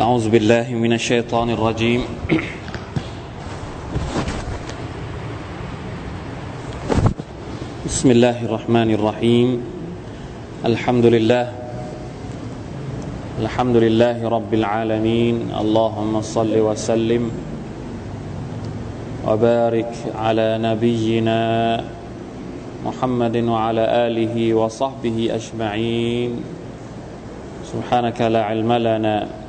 أعوذ بالله من الشيطان الرجيم. بسم الله الرحمن الرحيم. الحمد لله. الحمد لله رب العالمين. اللهم صل وسلم وبارك على نبينا محمد وعلى آله وصحبه أجمعين. سبحانك لا علم لنا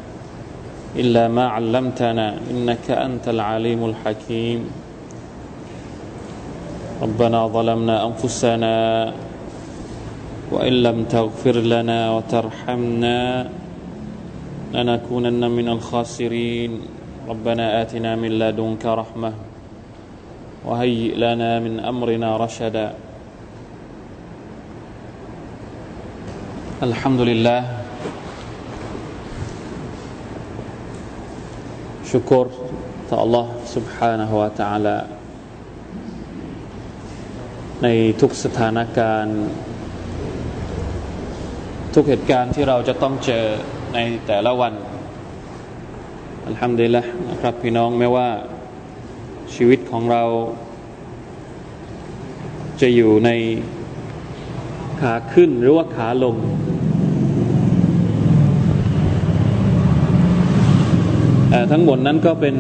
إلا ما علمتنا إنك أنت العليم الحكيم. ربنا ظلمنا أنفسنا وإن لم تغفر لنا وترحمنا لنكونن من الخاسرين. ربنا آتنا من لدنك رحمة وهيئ لنا من أمرنا رشدا. الحمد لله ชุกรต่อ Allah سبحانه และ تعالى ในทุกสถานการณ์ ทุกเหตุการณ์ที่เราจะต้องเจอในแต่ละวันอัลฮัมดุลิลละนะครับพี่น้องไม่ว่าชีวิตของเรา จะอยู่ในขาขึ้นหรือว่าขาลง ทั้งหมดนั้นก็เป็น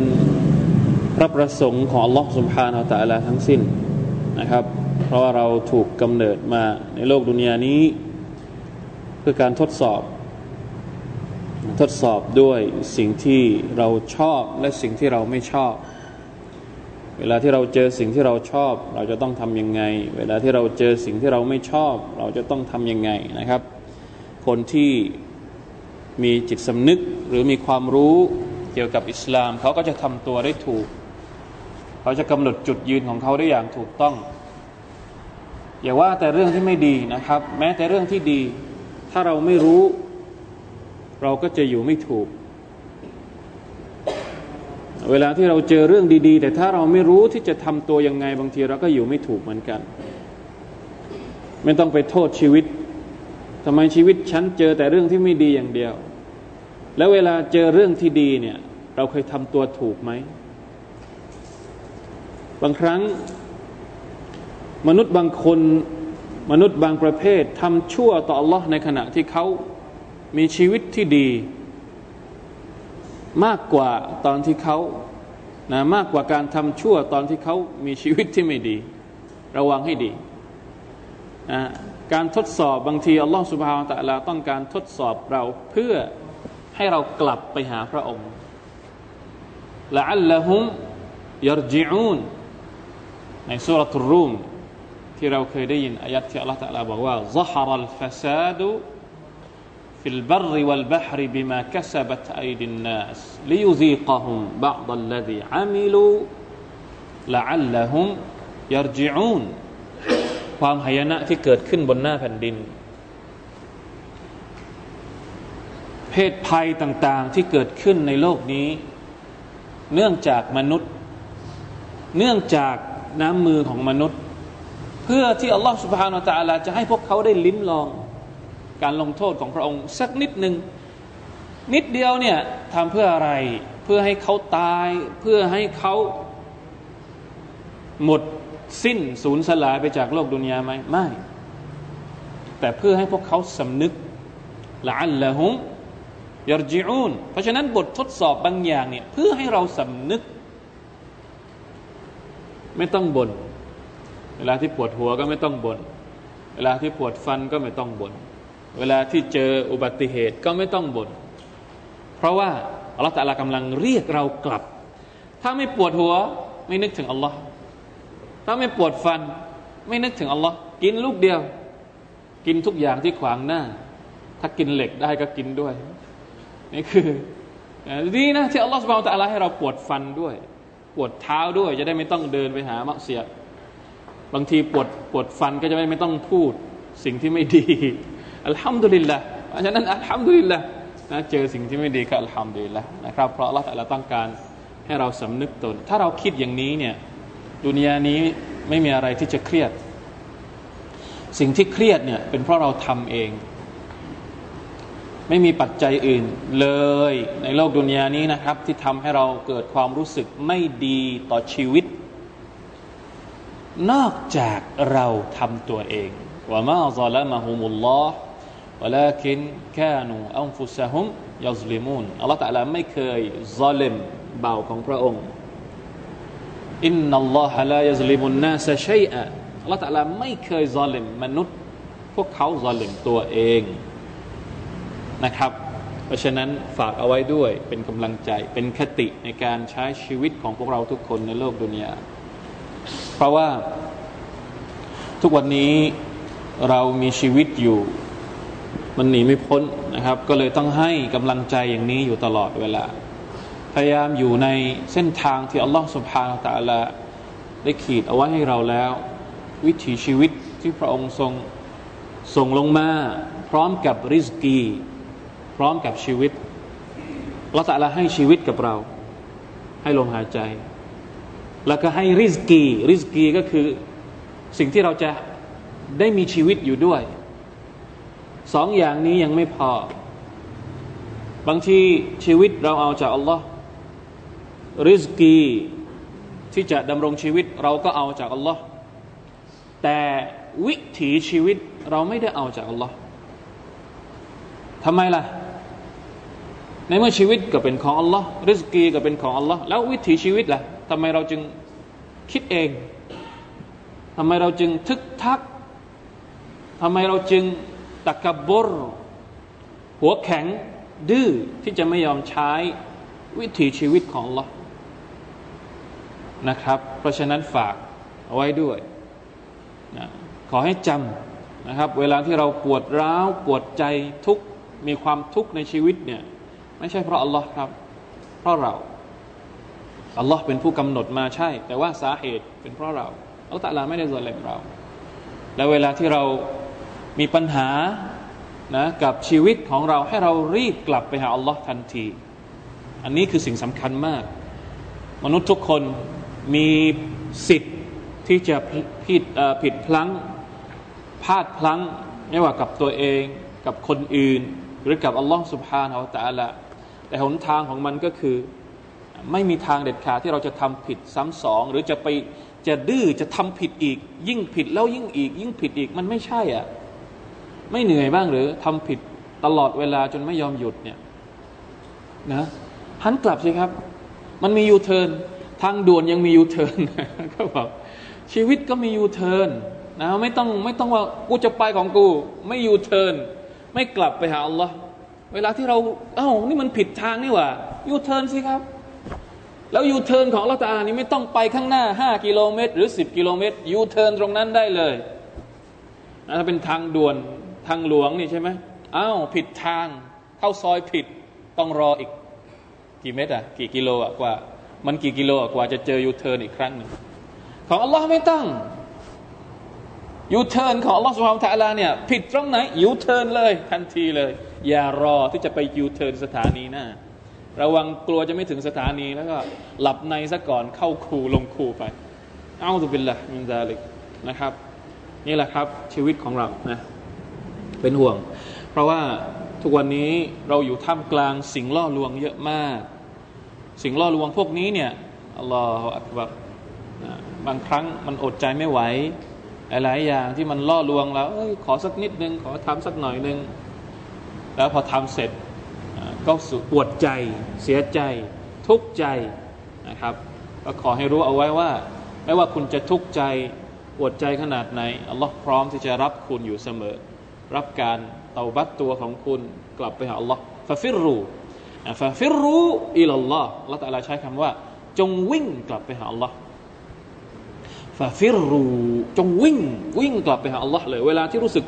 พระประสงค์ของ Allah سبحانه และ تعالى ทั้งสิ้นนะครับ เพราะว่าเราถูกกำเนิดมาในโลกดุนยานี้ เพื่อการทดสอบ ทดสอบด้วยสิ่งที่เราชอบและสิ่งที่เราไม่ชอบ เวลาที่เราเจอสิ่งที่เราชอบ เราจะต้องทำยังไง เวลาที่เราเจอสิ่งที่เราไม่ชอบ เราจะต้องทำยังไงนะครับ คนที่มีจิตสำนึกหรือมีความรู้ เกี่ยวกับอิสลามเขาก็จะทำตัวได้ถูก เขาจะกำหนดจุดยืนของเขาได้อย่างถูกต้อง อย่าว่าแต่เรื่องที่ไม่ดีนะครับ แม้แต่เรื่องที่ดี ถ้าเราไม่รู้ เราก็จะอยู่ไม่ถูก เวลาที่เราเจอเรื่องดี ๆ แต่ถ้าเราไม่รู้ที่จะทำตัวยังไงบางทีเราก็อยู่ไม่ถูกเหมือนกัน ไม่ต้องไปโทษชีวิตทำไมชีวิตฉันเจอแต่เรื่องที่ไม่ดีอย่างเดียว แล้วเวลาเจอเรื่องที่ดีเนี่ย เราเคยทำตัวถูกไหม บางครั้ง มนุษย์บางคน มนุษย์บางประเภททำชั่วต่อ Allah ในขณะที่เขามีชีวิตที่ดี มากกว่าตอนที่เขานะมากกว่าการทำชั่วตอนที่เขามีชีวิตที่ไม่ดี ระวังให้ดีนะการทดสอบบางทีอัลลอฮฺสุบฮาวตะลาต้องการทดสอบเราเพื่อให้เรากลับไปหาพระองค์ ละอัลละฮุมยรจิอูนในสุรทูรุมที่เราเคยได้ยินอายัดที่อัลลอฮฺตะลาบอกว่า ظهر الفساد في البر والبحر بما كسبت أيدي الناس ليذيقهم بعض الذي عملوا لعلهم يرجعون ความหายนะที่เกิดขึ้นบนหน้าแผ่นดินเพศภัยต่าง ๆ ที่เกิดขึ้นในโลกนี้ เนื่องจากมนุษย์ เนื่องจากน้ำมือของมนุษย์ เพื่อที่อัลลอฮฺสุบฮานาตะลาจะให้พวกเขาได้ลิ้มลอง การลงโทษของพระองค์ สักนิดหนึ่งนิดเดียวเนี่ยทำเพื่ออะไร เพื่อให้เขาตาย เพื่อให้เขาหมดสิ้นสูญสลายไปจากโลกดุนยาไหมไม่ แต่เพื่อให้พวกเขาสำนึกละอัลละฮุม ยรจิอูนเพราะฉะนั้นบททดสอบบางอย่างเนี่ยเพื่อให้เราสำนึก ไม่ต้องบน่นเวลาที่ปวดหัวก็ไม่ต้องบน่นเวลาที่ปวดฟันก็ไม่ต้องบน่นเวลาที่เจออุบัติเหตุก็ไม่ต้องบน่นเพราะว่าอัลลอฮฺตะลากำลังเรียกเรากลับ ถ้าไม่ปวดหัวไม่นึกถึงอัลลอฮ์ถ้าไม่ปวดฟัน ไม่นึกถึงอัลลอฮ์กินลูกเดียว กินทุกอย่างที่ขวางหน้า ถ้ากินเหล็กได้ก็กินด้วย นี่คือดีนะที่อัลลอฮฺสุบานตะอัลาให้เราปวดฟันด้วย ปวดเท้าด้วย จะได้ไม่ต้องเดินไปหามักเสียบางทีปวดปวดฟันก็จะไม่ไม่ต้องพูดสิ่งที่ไม่ดีอัลฮัมดุลิลละเพราะฉะนั้นอัลฮัมดุลิลละนะเจอสิ่งที่ไม่ดีก็อัลฮัมดุลิลละนะครับเพราะอัลลอฮฺต้องการให้เราสำนึกตน ถ้าเราคิดอย่างนี้เนี่ยดุนยานี้ไม่มีอะไรที่จะเครียด สิ่งที่เครียดเนี่ยเป็นเพราะเราทำเอง ไม่มีปัจจัยอื่นเลยในโลกดุนยานี้นะครับ ที่ทำให้เราเกิดความรู้สึกไม่ดีต่อชีวิต นอกจากเราทำตัวเองว่ามาซาลามะฮุมุลลอฮ์ ولكن كانوا أنفسهم يظلمون อัลลอฮฺตะลาไม่เคยซาลิมบ่าวของพระองค์อินนัลลอฮะลายซลิมุนนาสชัยอะอัลลอฮฺตะลาไม่เคยซาลิมมนุษย์ พวกเขาซาลิมตัวเอง นะครับ เพราะฉะนั้นฝากเอาไว้ด้วยเป็นกำลังใจเป็นคติในการใช้ชีวิตของพวกเราทุกคนในโลกดุนยาเพราะว่าทุกวันนี้เรามีชีวิตอยู่ มันหนีไม่พ้นนะครับ ก็เลยต้องให้กำลังใจอย่างนี้อยู่ตลอดเวลา พยายามอยู่ในเส้นทางที่อัลลอฮฺสุบฮานาตะละได้ขีดเอาไว้ให้เราแล้ว วิถีชีวิตที่พระองค์ทรงส่งลงมา พร้อมกับริสกี พร้อมกับชีวิตเราแต่ละให้ชีวิตกับเรา ให้ลมหายใจ แล้วก็ให้ริสกี ริสกีก็คือสิ่งที่เราจะได้มีชีวิตอยู่ด้วย สองอย่างนี้ยังไม่พอ บางทีชีวิตเราเอาจากอัลลอฮ์ริสกีที่จะดำรงชีวิตเราก็เอาจากอัลลอฮ์แต่วิถีชีวิตเราไม่ได้เอาจากอัลลอฮ์ทำไมล่ะ ในเมื่อชีวิตก็เป็นของอัลลอฮ์ริสกีก็เป็นของอัลลอฮ์แล้ววิถีชีวิตล่ะทำไมเราจึงคิดเองทำไมเราจึงทึกทักทำไมเราจึงตะกบรหัวแข็งดื้อที่จะไม่ยอมใช้วิถีชีวิตของ Allah นะครับ เพราะฉะนั้นฝากเอาไว้ด้วยนะขอให้จำนะครับ เวลาที่เราปวดร้าว ปวดใจทุกมีความทุกข์ในชีวิตเนี่ย ไม่ใช่เพราะอัลลอฮ์ครับ เพราะเราอัลลอฮ์เป็นผู้กำหนดมาใช่ แต่ว่าสาเหตุเป็นเพราะเราอัลตะลาไม่ได้ส่วนเล็เรา แล้วเวลาที่เรามีปัญหานะกับชีวิตของเราให้เรารีบกลับไปหาอัลลอฮ์ทันที อันนี้คือสิ่งสำคัญมาก มนุษย์ทุกคนมีสิทธิ์ที่จะผิดผิดพลั้งพลาดพลั้งไม่ว่ากับตัวเอง กับคนอื่น หรือกับอัลลอฮ์สุบฮานาอัลตะละ แต่หนทางของมันก็คือ ไม่มีทางเด็ดขาดที่เราจะทำผิดซ้ำสอง หรือจะไปจะดื้อจะทำผิดอีก ยิ่งผิดแล้วยิ่งอีก ยิ่งผิดอีกมันไม่ใช่อะไม่เหนื่อยบ้างหรือทำผิดตลอดเวลาจนไม่ยอมหยุดเนี่ยนะหันกลับสิครับ มันมียูเทิร์นทางด่วนยังมียูเทิร์นก็บอกชีวิตก็มียูเทิร์นนะไม่ต้องไม่ต้องว่ากูจะไปของกู ไม่ยูเทิร์นไม่กลับไปหาอัลลอฮ์ เวลาที่เราเอ้านี่มันผิดทางนี่ว่ายูเทิร์นสิครับ แล้วยูเทิร์นของอัลลอฮ์ตะอาลานี่ไม่ต้องไปข้างหน้า 5 กิโลเมตร หรือ 10 กิโลเมตรยูเทิร์นตรงนั้นได้เลยนะถ้าเป็นทางด่วนทางหลวงนี่ใช่ไหมอ้าวผิดทางเข้าซอยผิดต้องรออีก กี่เมตรอะกี่กิโลอะกว่า มันกี่กิโลอะกว่าจะเจอยูเทิร์นอีกครั้งหนึ่งของอัลลอฮ์ไม่ต้องยูเทิร์นของอัลลอฮ์سبحانه وتعالى เนี่ยผิดตรงไหนยูเทิร์นเลยทันทีเลย อย่ารอที่จะไปยูเทิร์นสถานีหน้า ระวังกลัวจะไม่ถึงสถานีแล้วก็หลับในซะก่อนเข้าคูลงคูไป أعوذ بالله من ذلك นะครับ นี่แหละครับชีวิตของเรานะเป็นห่วง เพราะว่าทุกวันนี้เราอยู่ท่ามกลางสิ่งล่อลวงเยอะมาก สิ่งล่อลวงพวกนี้เนี่ยالله أكبر บางครั้งมันอดใจไม่ไหวหลายอย่างที่มันล่อลวงเราเอ้ยขอสักนิดนึง ขอทำสักหน่อยนึง แล้วพอทำเสร็จก็สุปวดใจ เสียใจ ทุกข์ใจนะครับก็ขอให้รู้เอาไว้ว่า ไม่ว่าคุณจะทุกข์ใจปวดใจขนาดไหนอัลลอฮ์พร้อมที่จะรับคุณอยู่เสมอ รับการเตาบัตตัวของคุณกลับไปหาอัลลอฮ์ฟาฟิรูฟาฟิรูอิลลอฮ์ละแต่ละใช้คำว่า จงวิ่งกลับไปหาอัลลอฮ์ففروا จงวิ่งวิ่งกลับไปหาอัลลอฮ์เลย เวลาที่รู้สึก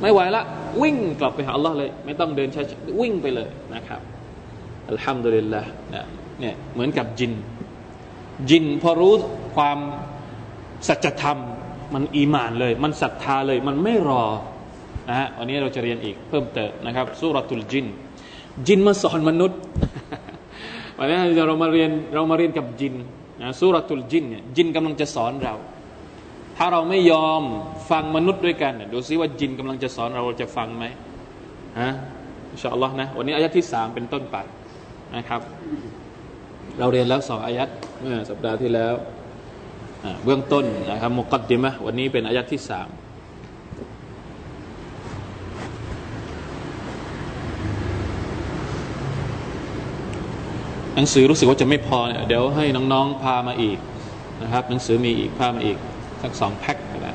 ไม่ไหวละ วิ่งกลับไปหาอัลลอฮ์เลย ไม่ต้องเดินช้าวิ่งไปเลยนะครับالحمد لله นะเนี่ยเหมือนกับจิน จินพอรู้ความสัจธรรม มันอีมานเลย มันศรัทธาเลย มันไม่รอนะฮะวันนี้เราจะเรียนอีกเพิ่มเติมนะครับسورة الجن จินมาสอนมนุษย์วันนี้เรามาเรียนเรามาเรียนกับจินนะสุรตุลจินเนี่ยจินกำลังจะสอนเรา ถ้าเราไม่ยอมฟังมนุษย์ด้วยกันดูซิว่าจินกำลังจะสอนเราจะฟังไหมฮะอินชาอัลลอฮ์นะวันนี้อายะที่สามเป็นต้นไปนะครับ เราเรียนแล้วสองอายัดเมื่อสัปดาห์ที่แล้วเบื้องต้นนะครับมุกัดดิมะวันนี้เป็นอายัดที่สามหนังสือรู้สึกว่าจะไม่พอเนี่ยเดี๋ยวให้น้องๆพามาอีกนะครับ หนังสือมีอีกพามาอีก สักสองแพ็คก็ได้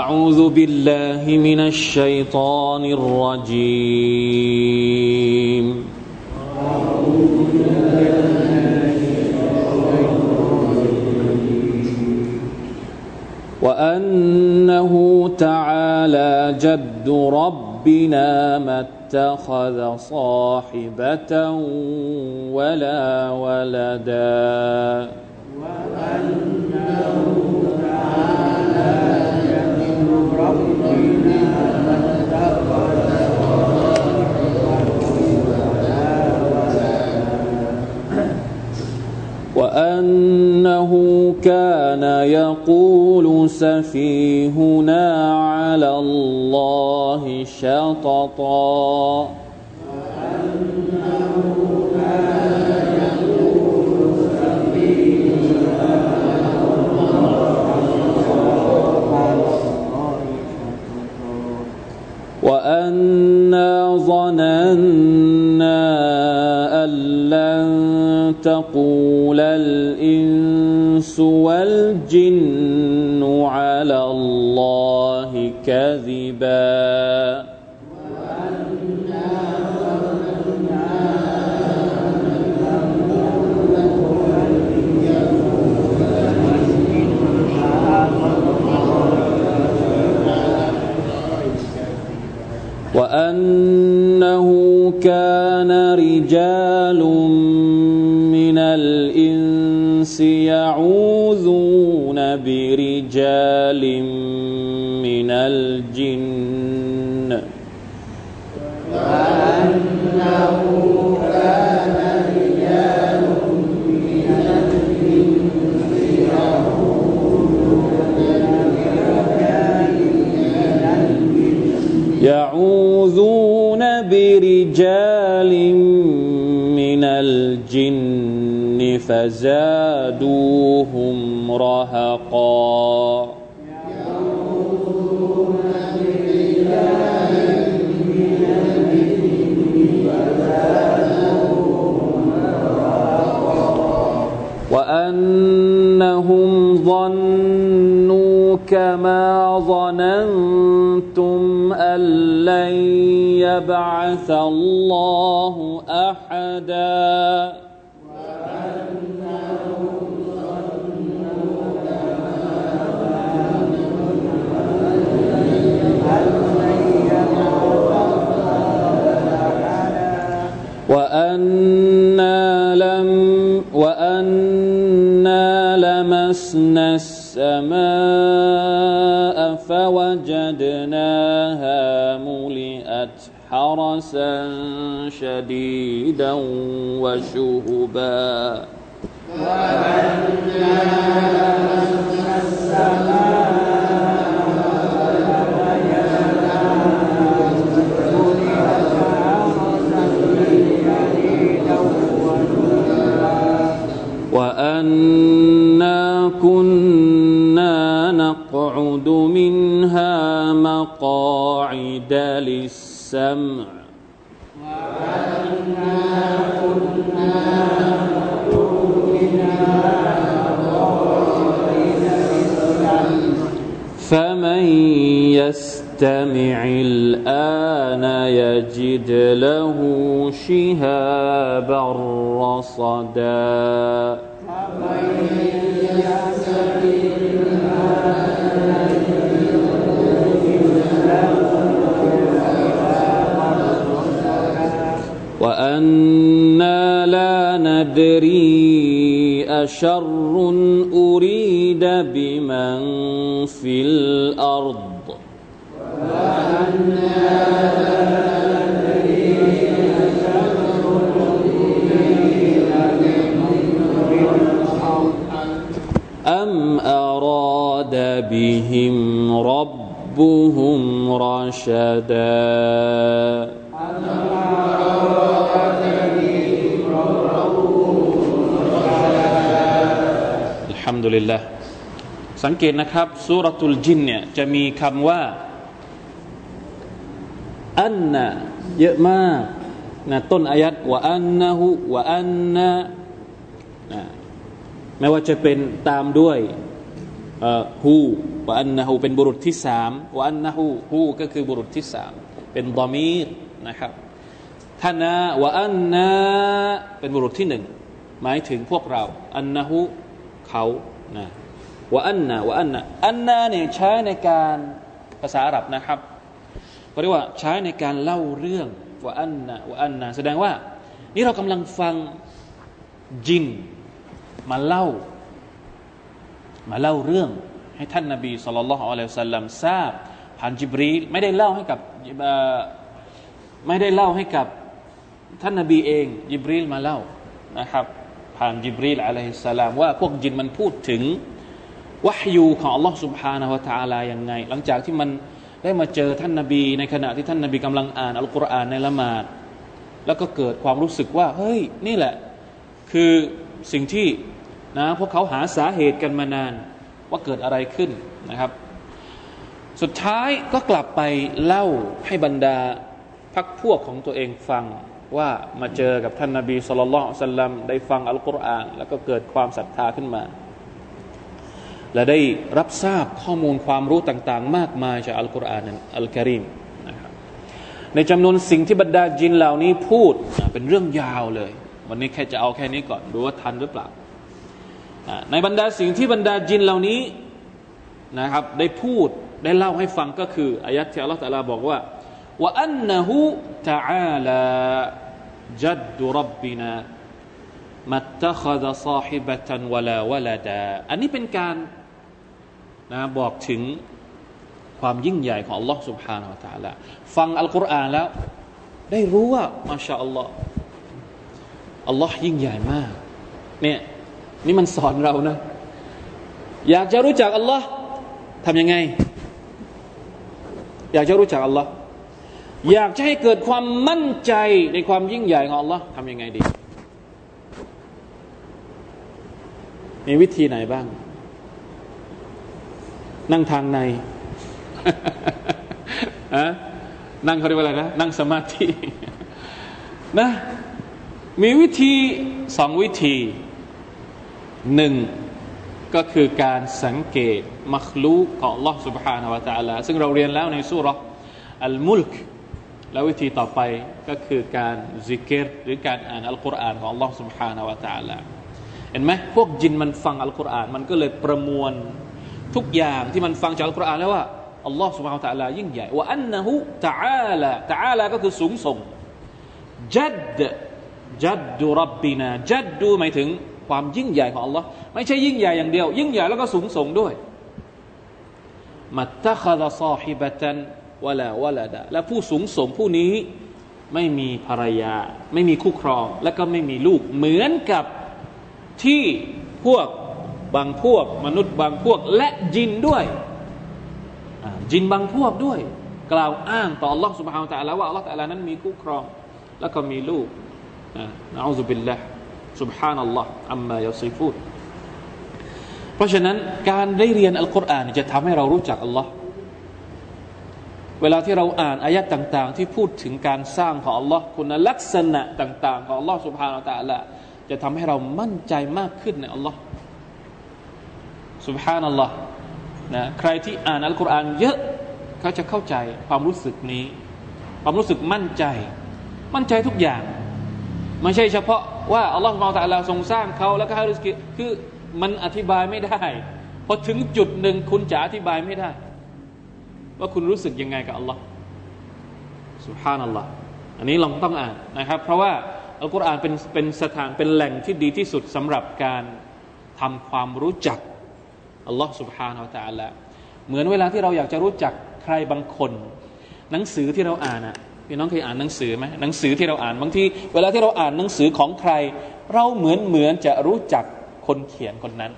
أعوذ بالله من الشيطان الرجيم وأنه تعالى جد ربنا ما اتخذ صاحبة ولا ولدا. وأنه وأنه كان يقول سفيهنا على الله شططا. وأنه كان وأنا ظننا أن لن تقول الإنس والجن على الله كذبا. وأنه كان رجال برجال من الجن وأنه كان رجال من الجن. يعوذون برجال من الجن فزادوهم رهقا. وأنهم ظنوا كما ظننتم أن لن يبعث الله أحدا. وأنا لم وأنا لمسنا السماء فوجدناها ملئت حرسا شديدا وشهبا. وأنا لمسنا وأنا كنا نقعد منها مقاعد للسمع. كنا فمن يستمع الآن يجد له شهابا رصدا. وأنا لا ندري أشر أريد بمن في الأرض وأنا لا أم أراد بهم ربهم رشداً ลิลละสังเกตนะครับสุรตุลจินเนี่ยจะมีคำว่าอันนะเยอะมากนะต้นอายัดว่าอันนะฮุว่าอันนะนะไม่ว่าจะเป็นตามด้วยฮูว่าอันนะฮูเป็นบุรุษที่สามว่าอันนะฮูฮูก็คือบุรุษที่สามเป็นดอมีรนะครับท่านะว่าอันนะเป็นบุรุษที่หนึ่งหมายถึงพวกเรา อันนะฮูเขา นะว่าอันนะว่าอันนะอันนะเนี่ยใช้ในการภาษาอาหรับนะครับเรียกว่าใช้ในการเล่าเรื่องว่าอันนะว่าอันนะแสดงว่า นี่เรากำลังฟังจินมาเล่า มาเล่าเรื่อง ให้ท่านนาบีสุลต่านละฮ์อัลลอฮฺสัลลัมทราบผ่านจิบรีไม่ได้เล่าให้กับไม่ได้เล่าให้กับท่านนาบีเองจิบรีลมาเล่านะครับ ผ่านจิบรีลอะลัยฮิสสลามว่าพวกจินมันพูดถึงวะฮยูของอัลลอฮ์สุบฮานาฮะตาลายังไง หลังจากที่มันได้มาเจอท่านนาบีในขณะที่ท่านนาบีกำลังอ่านอัลกุรอานในละหมาด แล้วก็เกิดความรู้สึกว่า เฮ้ย นี่แหละ คือสิ่งที่นะพวกเขาหาสาเหตุกันมานานว่าเกิดอะไรขึ้นนะครับ สุดท้ายก็กลับไปเล่าให้บรรดาพักพวกของตัวเองฟัง ว่ามาเจอกับท่านนาบีสุลต่านสัลลัมได้ฟังอัลกุรอาน แล้วก็เกิดความศรัทธาขึ้นมา และได้รับทราบข้อมูลความรู้ต่างๆ มากมายจากอัลกุรอานอัลกิริมในจำนวนสิ่งที่บรรดาจินเหล่านี้พูดเป็นเรื่องยาวเลย วันนี้แค่จะเอาแค่นี้ก่อนดูว่าทันหรือเปล่าในบรรดาสิ่งที่บรรดาจินเหล่านี้นะครับได้พูดได้เล่าให้ฟังก็คืออายัดที่อัลลอฮฺตะลาบอกว่า ว่าอันนะฮูตะอาลาจัดดุรับบินามัตตะขดซาฮิบะตันวลาวลาดาอันนี้เป็นการนะบอกถึงความยิ่งใหญ่ของ Allah سبحانه และ تعالى ฟังอัลกุรอานแล้ว ได้รู้ว่ามาชาอัลลอฮ์อัลลอฮ์ยิ่งใหญ่มากเนี่ยนี่มันสอนเรานะ อยากจะรู้จักอัลลอฮ์ทำยังไง อยากจะรู้จักอัลลอฮ์ อยากจะให้เกิดความมั่นใจในความยิ่งใหญ่ของ Allah ทำยังไงดี มีวิธีไหนบ้าง นั่งทางในนั่งเขาเรียกว่าอะไรนะ นั่งสมาธินะ มีวิธีสองวิธีหนึ่งก็คือการสังเกตมัคลูกของ Allah سبحانه และ تعالى ซึ่งเราเรียนแล้วในสุรอัลมุลก แล้ววิธีต่อไปก็คือการซิกเกตหรือการอ่านอัลกุรอานของ Allah سبحانه และ تعالى เห็นไหมพวกจินมันฟังอัลกุรอานมันก็เลยประมวลทุกอย่างที่มันฟังจากอัลกุรอานแล้วว่าอัลลอฮ์สุบฮานตะลายิ่งใหญ่ว่าอันนะฮุตะอาลาตะอาลาก็คือสูงส่งจัดจัดดูรับบินาจัดดูหมายถึงความยิ่งใหญ่ของอัลลอฮ์ไม่ใช่ยิ่งใหญ่อย่างเดียว ยิ่งใหญ่แล้วก็สูงส่งด้วยมัตตะคดซาฮิบะตัน วะลาวะลาดะและผู้สูงส่งผู้นี้ไม่มีภรรยา ไม่มีคู่ครอง และก็ไม่มีลูกเหมือนกับที่พวกบางพวกมนุษย์บางพวกและจินด้วยจินบางพวกด้วย กล่าวอ้างต่อ Allah سبحانه และ تعالى ว่า Allah تعالى นั้นมีคู่ครอง แล้วก็มีลูกนะอูซุบิลละ سبحان الله อัมมายาซิฟูดเพราะฉะนั้นการได้เรียนอัลกุรอานจะทำให้เรารู้จักอัลลอฮ์ เวลาที่เราอ่านอายะต่าง ๆ ที่พูดถึงการสร้างของอัลลอฮ์คุณลักษณะต่าง ๆ ของอัลลอฮ์ سبحانه และ تعالى จะทำให้เรามั่นใจมากขึ้นในอัลลอฮ์สุบฮานัลลอฮ์นะใครที่อ่านอัลกุรอานเยอะเขาจะเข้าใจความรู้สึกนี้ ความรู้สึกมั่นใจ มั่นใจทุกอย่าง ไม่ใช่เฉพาะว่าอัลลอฮฺมาตะลาทรงสร้างเขาแล้วก็ให้ริสกิคือมันอธิบายไม่ได้พอถึงจุดหนึ่งคุณจะอธิบายไม่ได้ ว่าคุณรู้สึกยังไงกับอัลลอฮ์สุภานัลลอฮ์อันนี้ลองต้องอ่านนะครับ เพราะว่าอัลกุรอานเป็นเป็นสถานเป็นแหล่งที่ดีที่สุดสำหรับการทำความรู้จักอัลลอฮ์สุภฮานาอัลตะละเหมือนเวลาที่เราอยากจะรู้จักใครบางคน หนังสือที่เราอ่านอะพี่น้องเคยอ่านหนังสือไหมหนังสือที่เราอ่านบางทีเวลาที่เราอ่านหนังสือของใคร เราเหมือนเหมือนจะรู้จักคนเขียนคนนั้น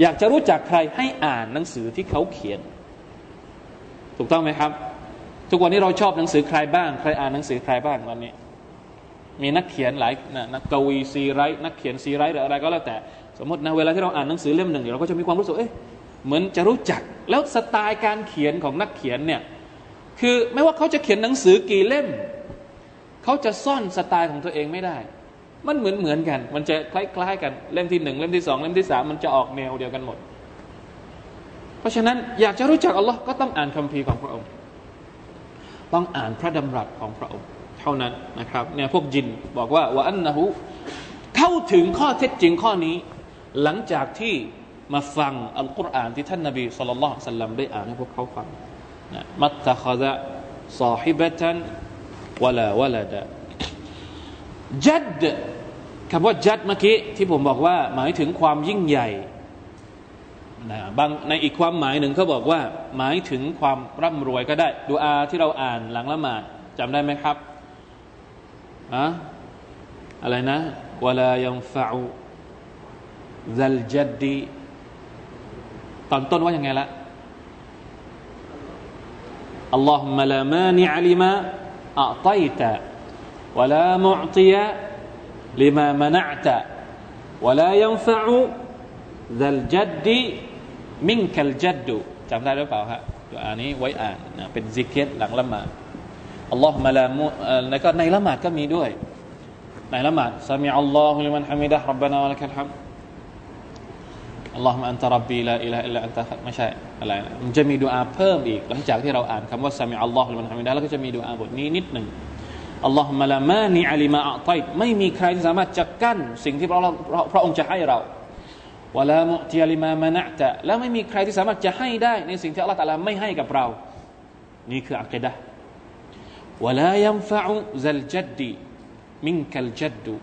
อยากจะรู้จักใครให้อ่านหนังสือที่เขาเขียน ถูกต้องไหมครับ ทุกวันนี้เราชอบหนังสือใครบ้าง ใครอ่านหนังสือใครบ้างวันนี้ มีนักเขียนหลายนักกวีซีไรต์นักเขียนซีไรต์หรืออะไรก็แล้วแต่ สมมตินะเวลาที่เราอ่านหนังสือเล่มหนึ่งเราก็จะมีความรู้สึกเอ๊ะเหมือนจะรู้จักแล้วสไตล์การเขียนของนักเขียนเนี่ยคือไม่ว่าเขาจะเขียนหนังสือกี่เล่ม เขาจะซ่อนสไตล์ของตัวเองไม่ได้ มันเหมือนเหมือนกัน มันจะคล้ายๆกันเล่มที่หนึ่งเล่มที่สองเล่มที่สามมันจะออกแนวเดียวกันหมด เพราะฉะนั้นอยากจะรู้จักอัลลอฮ์ก็ต้องอ่านคัมภีร์ของพระองค์ ต้องอ่านพระดำรัสของพระองค์ เท่านั้นนะครับเนี่ยพวกจินบอกว่าว่าอันนะฮูเข้าถึงข้อเท็จจริงข้อนี้ หลังจากที่มาฟังอัลกุรอานที่ท่านนบีสุลต่านสัลลัมได้อ่านให้พวกเขาฟังนะมัตตะคาซะซาฮิบะตันวะลาวะลาดะจัดคำว่าจัดเมื่อกี้ที่ผมบอกว่าหมายถึงความยิ่งใหญ่ นะบางในอีกความหมายหนึ่งเขาบอกว่า หมายถึงความร่ำรวยก็ได้ดูอาที่เราอ่านหลังละหมาดจำได้ไหมครับอะอะไรนะวลายังฟะอูซัลจัดดีตอนต้นว่ายังไงละ اللهم لا مانع لما أعطيت ولا معطي لما منعت ولا ينفع ذا الجد มิงคัลจัดดุจำได้หรือเปล่าฮะตัวอันนี้ไว้อ่านนะเป็นซิกเกตหลังละหมาดอัลลอฮ์มาละมุแล้วก็ในละหมาดก็มีด้วย ในละหมาดามิอัลลอฮุลิมันฮามิดะฮ์รับบานาวะลักัลฮัมอัลลอฮ์มาอันตรับบีลาอิลาอิลาอันตะไม่ใช่อะไรนะมันจะมีดูอาเพิ่มอีกหลังจากที่เราอ่านคำว่าสมิอัลลอฮ์ลิมันฮามิดะแล้วก็จะมีดูอาบทนี้นิดหนึ่งอัลลอฮ์มาละมานีอาลิมาอัตัยไม่มีใครที่สามารถจะกั้นสิ่งที่พระองค์จะให้เรา วะลามุติยลิมามานะตะแล้วไม่มีใครที่สามารถจะให้ได้ในสิ่งที่อัลลอฮฺตะลาไม่ให้กับเรา นี่คืออัคดะวะลายัมฟะอุซัลจัดดีมินกัลจัดดู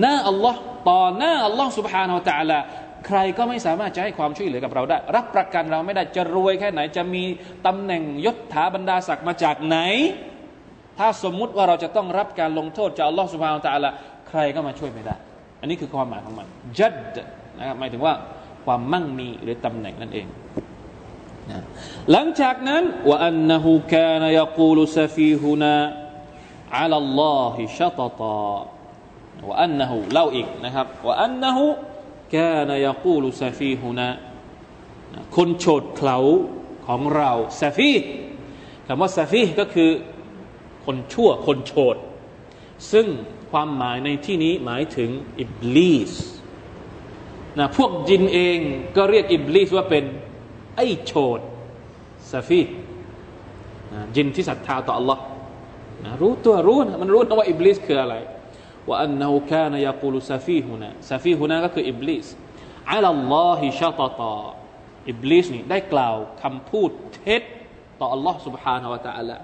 หน้าอัลลอฮ์ต่อหน้าอัลลอฮ์ سبحانه และ تعالى ใครก็ไม่สามารถจะให้ความช่วยเหลือกับเราได้ รับประกันเราไม่ได้จะรวยแค่ไหนจะมีตำแหน่งยศถาบรรดาศักดิ์มาจากไหน ถ้าสมมุติว่าเราจะต้องรับการลงโทษจากอัลลอฮฺสุบฮานตะอัลละใครก็มาช่วยไม่ได้ อันนี้คือความหมายของมันจัด นะครับหมายถึงว่าความมั่งมีหรือตำแหน่งนั่นเองนะหลังจากนั้นว่าอันนหูกานยกูลุซฟีฮุนาอัลลอฮิชตตาว่าอันนหูเล่าอีกนะครับว่าอันนหูกานยกูลุซฟีฮุนาคนโฉดเขลาของเราซฟีคำว่าซฟีก็คือคนชั่วคนโฉดซึ่งความหมายในที่นี้หมายถึงอิบลีส นะพวกจินเองก็เรียกอิบลีสว่าเป็นไอ้โฉดซาฟีนะจินที่ศรัทธาต่อ Allah นะรู้ตัวรู้นะมันรู้นะว่าอิบลิสคืออะไรว่าอันนูคานยากูลุซาฟีฮุนะซาฟีฮุนะก็คืออิบลิสอัลลอฮิชาตตาอิบลิสนี่ได้กล่าวคำพูดเท็จต่อ Allah سبحانه และ تعالى